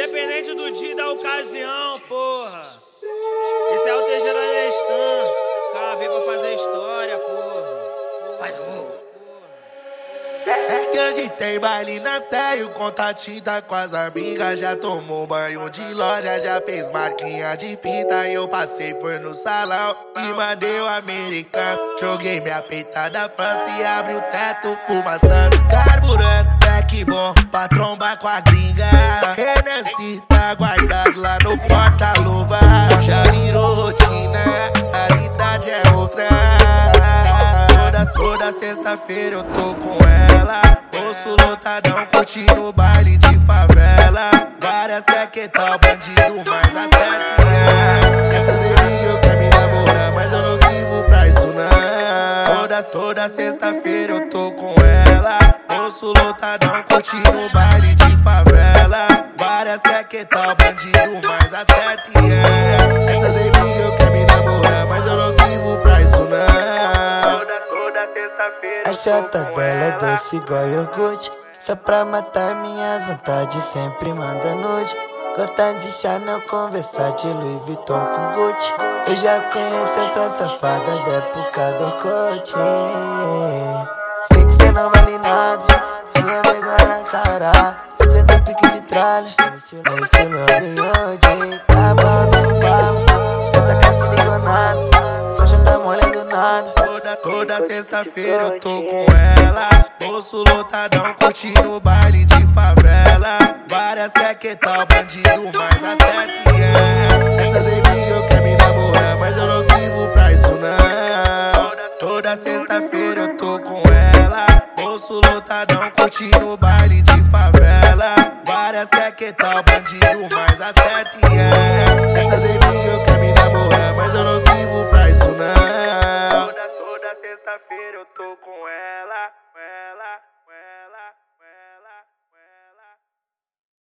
Independente do dia e da ocasião, porra. Esse é o Teixeira Lestan. Cara, veio pra fazer história, porra. Faz um. É que hoje tem baile na sé, o tá com as amigas. Já tomou banho de loja, já fez marquinha de fita. Eu passei, foi no salão e mandei o americano. Joguei minha peitada França e abri o teto, fumaçando, carburando. Back bom pra trombar com a gringa. Tá guardado lá no porta-luva. Já virou rotina, a realidade é outra. Toda, toda sexta-feira eu tô com ela. Bolso lotadão, curtindo baile de favela. Várias quer que tal bandido, mas acerta é. Essas eu quero me namorar, mas eu não sirvo pra isso não. Toda, toda sexta-feira eu tô com ela. Bolso lotadão, curtindo baile de favela. Várias quer que tal bandido, mas acerta é. Essas baby eu quero me namorar, mas eu não sirvo pra isso não. Toda, toda sexta-feira. A chata dela é doce igual iogurte. Só pra matar minhas vontades, sempre manda nude. Gosta de Chanel, conversar de Louis Vuitton com Gucci. Eu já conheço essa safada da época do Orkut. Sei que cê não vale nada, cara. Se cê tem pique de tralha, meu estilo é miúde. Acabando com bala, já tá quase ligonado. Só já tá mole do nada. Toda, toda sexta-feira eu tô com ela. Bolso lotadão, curtindo baile de favela. Várias quer que tal bandido, mas acerta é. Essas eu quero me namorar, mas eu não sirvo pra isso não. Toda sexta-feira eu tô com ela. Bolso lotadão, curtindo baile de favela. Várias quer que tal bandido, mas acerta é.